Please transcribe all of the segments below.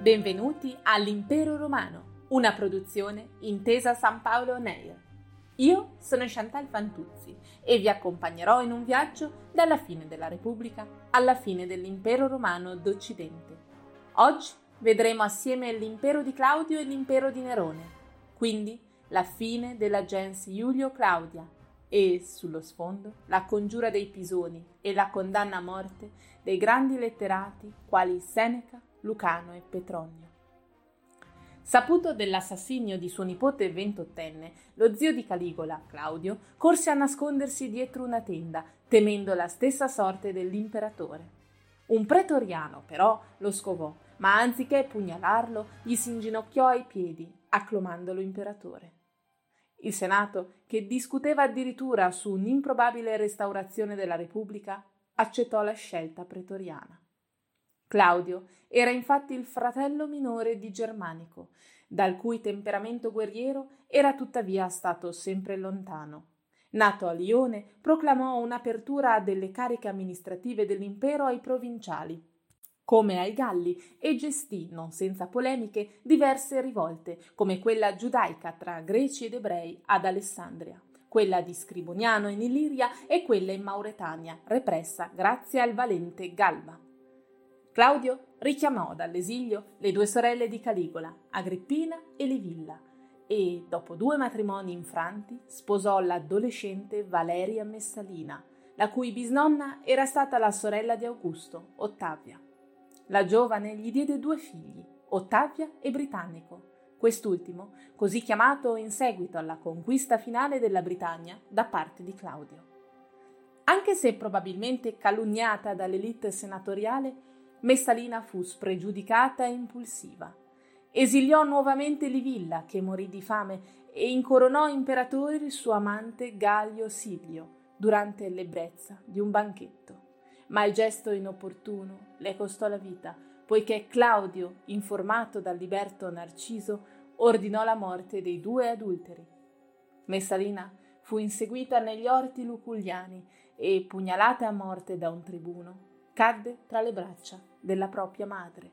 Benvenuti all'Impero Romano, una produzione intesa San Paolo Neir. Io sono Chantal Fantuzzi e vi accompagnerò in un viaggio dalla fine della Repubblica alla fine dell'Impero Romano d'Occidente. Oggi vedremo assieme l'impero di Claudio e l'impero di Nerone, quindi la fine della gens Iulio Claudia e, sullo sfondo, la congiura dei Pisoni e la condanna a morte dei grandi letterati quali Seneca, Lucano e Petronio. Saputo dell'assassinio di suo nipote ventottenne, lo zio di Caligola, Claudio, corse a nascondersi dietro una tenda, temendo la stessa sorte dell'imperatore. Un pretoriano, però, lo scovò, ma anziché pugnalarlo, gli si inginocchiò ai piedi, acclamandolo imperatore. Il Senato, che discuteva addirittura su un'improbabile restaurazione della Repubblica, accettò la scelta pretoriana. Claudio era infatti il fratello minore di Germanico, dal cui temperamento guerriero era tuttavia stato sempre lontano. Nato a Lione, proclamò un'apertura delle cariche amministrative dell'impero ai provinciali, come ai Galli, e gestì, non senza polemiche, diverse rivolte, come quella giudaica tra greci ed ebrei ad Alessandria, quella di Scriboniano in Illiria e quella in Mauretania, repressa grazie al valente Galba. Claudio richiamò dall'esilio le due sorelle di Caligola, Agrippina e Livilla, e, dopo due matrimoni infranti, sposò l'adolescente Valeria Messalina, la cui bisnonna era stata la sorella di Augusto, Ottavia. La giovane gli diede due figli, Ottavia e Britannico, quest'ultimo così chiamato in seguito alla conquista finale della Britannia da parte di Claudio. Anche se probabilmente calunniata dall'elite senatoriale, Messalina fu spregiudicata e impulsiva. Esiliò nuovamente Livilla, che morì di fame, e incoronò imperatore il suo amante Gallio Silio durante l'ebbrezza di un banchetto. Ma il gesto inopportuno le costò la vita, poiché Claudio, informato dal liberto Narciso, ordinò la morte dei due adulteri. Messalina fu inseguita negli orti luculiani e, pugnalata a morte da un tribuno, cadde tra le braccia della propria madre.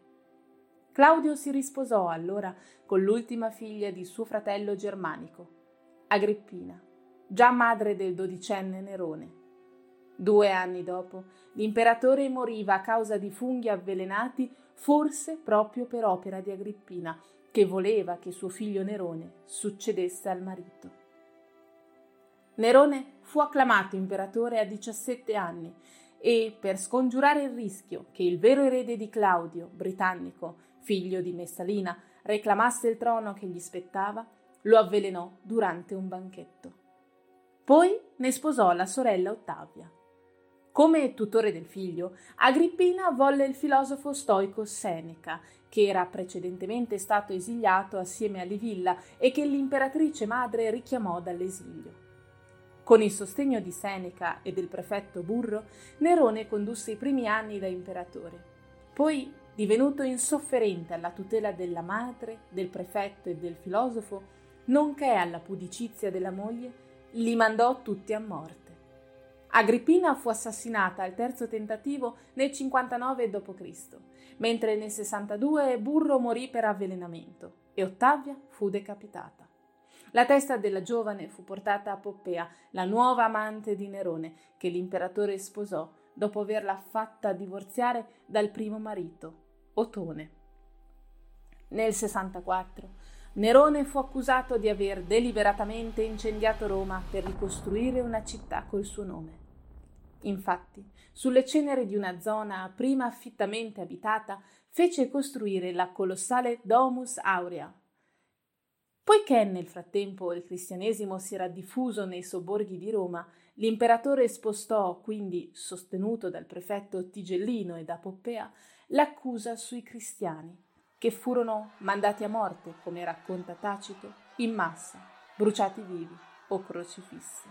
Claudio si risposò allora con l'ultima figlia di suo fratello germanico, Agrippina, già madre del dodicenne Nerone. Due anni dopo, l'imperatore moriva a causa di funghi avvelenati, forse proprio per opera di Agrippina, che voleva che suo figlio Nerone succedesse al marito. Nerone fu acclamato imperatore a 17 anni e, per scongiurare il rischio che il vero erede di Claudio, britannico, figlio di Messalina, reclamasse il trono che gli spettava, lo avvelenò durante un banchetto. Poi ne sposò la sorella Ottavia. Come tutore del figlio, Agrippina volle il filosofo stoico Seneca, che era precedentemente stato esiliato assieme a Livilla e che l'imperatrice madre richiamò dall'esilio. Con il sostegno di Seneca e del prefetto Burro, Nerone condusse i primi anni da imperatore. Poi, divenuto insofferente alla tutela della madre, del prefetto e del filosofo, nonché alla pudicizia della moglie, li mandò tutti a morte. Agrippina fu assassinata al terzo tentativo nel 59 d.C., mentre nel 62 Burro morì per avvelenamento e Ottavia fu decapitata. La testa della giovane fu portata a Poppea, la nuova amante di Nerone, che l'imperatore sposò dopo averla fatta divorziare dal primo marito, Otone. Nel 64 Nerone fu accusato di aver deliberatamente incendiato Roma per ricostruire una città col suo nome. Infatti, sulle ceneri di una zona prima affittamente abitata, fece costruire la colossale Domus Aurea, Poiché nel frattempo il cristianesimo si era diffuso nei sobborghi di Roma, l'imperatore spostò, quindi sostenuto dal prefetto Tigellino e da Poppea, l'accusa sui cristiani, che furono mandati a morte, come racconta Tacito, in massa, bruciati vivi o crocifissi.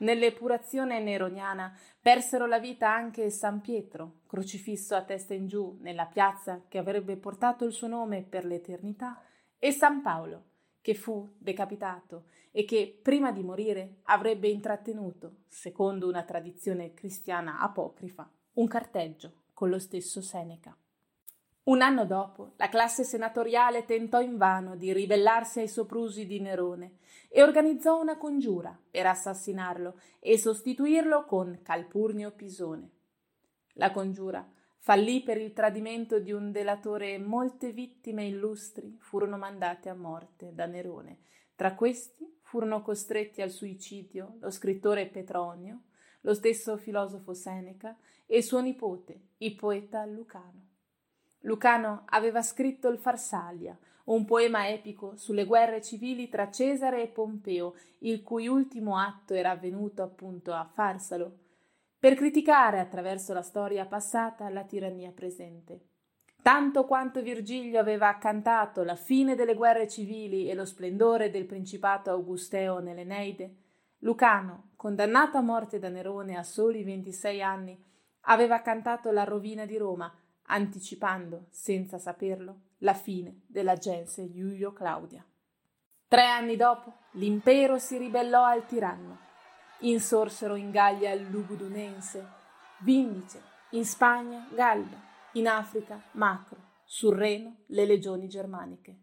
Nell'epurazione neroniana persero la vita anche San Pietro, crocifisso a testa in giù nella piazza che avrebbe portato il suo nome per l'eternità, e San Paolo, che fu decapitato e che prima di morire avrebbe intrattenuto, secondo una tradizione cristiana apocrifa, un carteggio con lo stesso Seneca. Un anno dopo, la classe senatoriale tentò invano di ribellarsi ai soprusi di Nerone e organizzò una congiura per assassinarlo e sostituirlo con Calpurnio Pisone. La congiura fallì per il tradimento di un delatore e molte vittime illustri furono mandate a morte da Nerone. Tra questi furono costretti al suicidio lo scrittore Petronio, lo stesso filosofo Seneca e suo nipote, il poeta Lucano. Lucano aveva scritto il Farsalia, un poema epico sulle guerre civili tra Cesare e Pompeo, il cui ultimo atto era avvenuto appunto a Farsalo, per criticare attraverso la storia passata la tirannia presente. Tanto quanto Virgilio aveva cantato la fine delle guerre civili e lo splendore del principato augusteo nell'Eneide, Lucano, condannato a morte da Nerone a soli 26 anni, aveva cantato la rovina di Roma, anticipando, senza saperlo, la fine della gense Iulio Claudia. Tre anni dopo, l'impero si ribellò al tiranno. Insorsero in Gallia Lugudunense, Vindice, in Spagna Galba, in Africa Macro, sul Reno le legioni germaniche.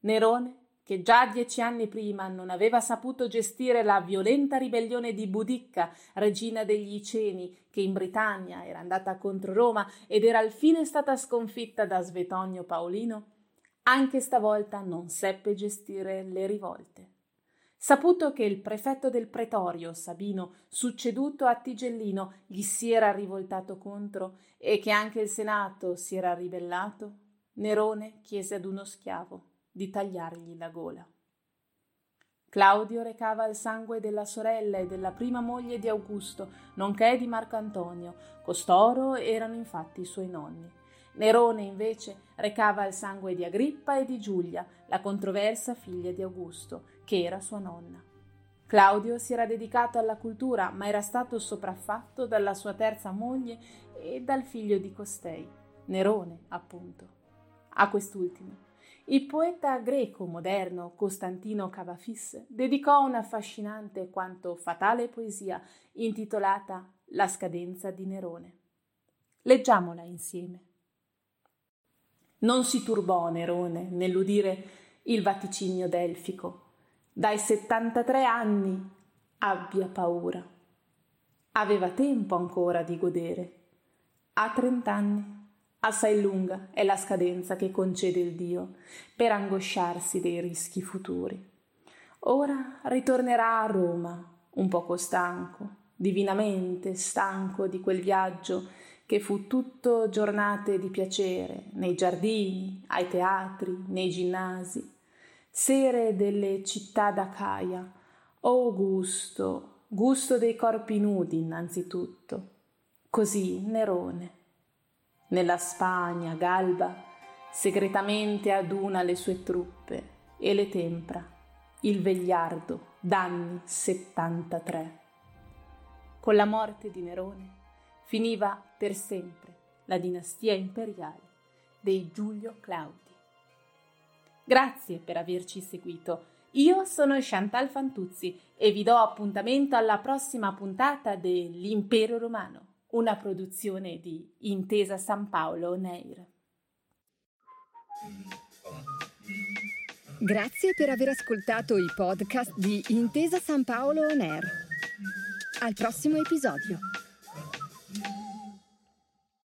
Nerone che già dieci anni prima non aveva saputo gestire la violenta ribellione di Budicca, regina degli Iceni, che in Britannia era andata contro Roma ed era alfine stata sconfitta da Svetonio Paolino, anche stavolta non seppe gestire le rivolte. Saputo che il prefetto del pretorio, Sabino, succeduto a Tigellino, gli si era rivoltato contro e che anche il Senato si era ribellato, Nerone chiese ad uno schiavo di tagliargli la gola. Claudio recava il sangue della sorella e della prima moglie di Augusto, nonché di Marco Antonio. Costoro erano infatti i suoi nonni. Nerone invece recava il sangue di Agrippa e di Giulia, la controversa figlia di Augusto, che era sua nonna. Claudio si era dedicato alla cultura, ma era stato sopraffatto dalla sua terza moglie e dal figlio di costei, Nerone, appunto. A quest'ultimo il poeta greco moderno Costantino Cavafis dedicò una affascinante quanto fatale poesia intitolata La scadenza di Nerone. Leggiamola insieme. Non si turbò Nerone nell'udire il vaticinio delfico. Dai 73 anni abbia paura. Aveva tempo ancora di godere. A trent'anni Assai lunga è la scadenza che concede il Dio per angosciarsi dei rischi futuri. Ora ritornerà a Roma, un poco stanco, divinamente stanco di quel viaggio che fu tutto giornate di piacere, nei giardini, ai teatri, nei ginnasi, sere delle città d'Acaia. Oh gusto, gusto dei corpi nudi innanzitutto. Così Nerone nella Spagna, Galba, segretamente aduna le sue truppe e le tempra, il vegliardo d'anni 73. Con la morte di Nerone finiva per sempre la dinastia imperiale dei Giulio Claudi. Grazie per averci seguito. Io sono Chantal Fantuzzi e vi do appuntamento alla prossima puntata dell'Impero Romano una produzione di Intesa San Paolo Neir. Grazie per aver ascoltato i podcast di Intesa San Paolo On Air. Al prossimo episodio.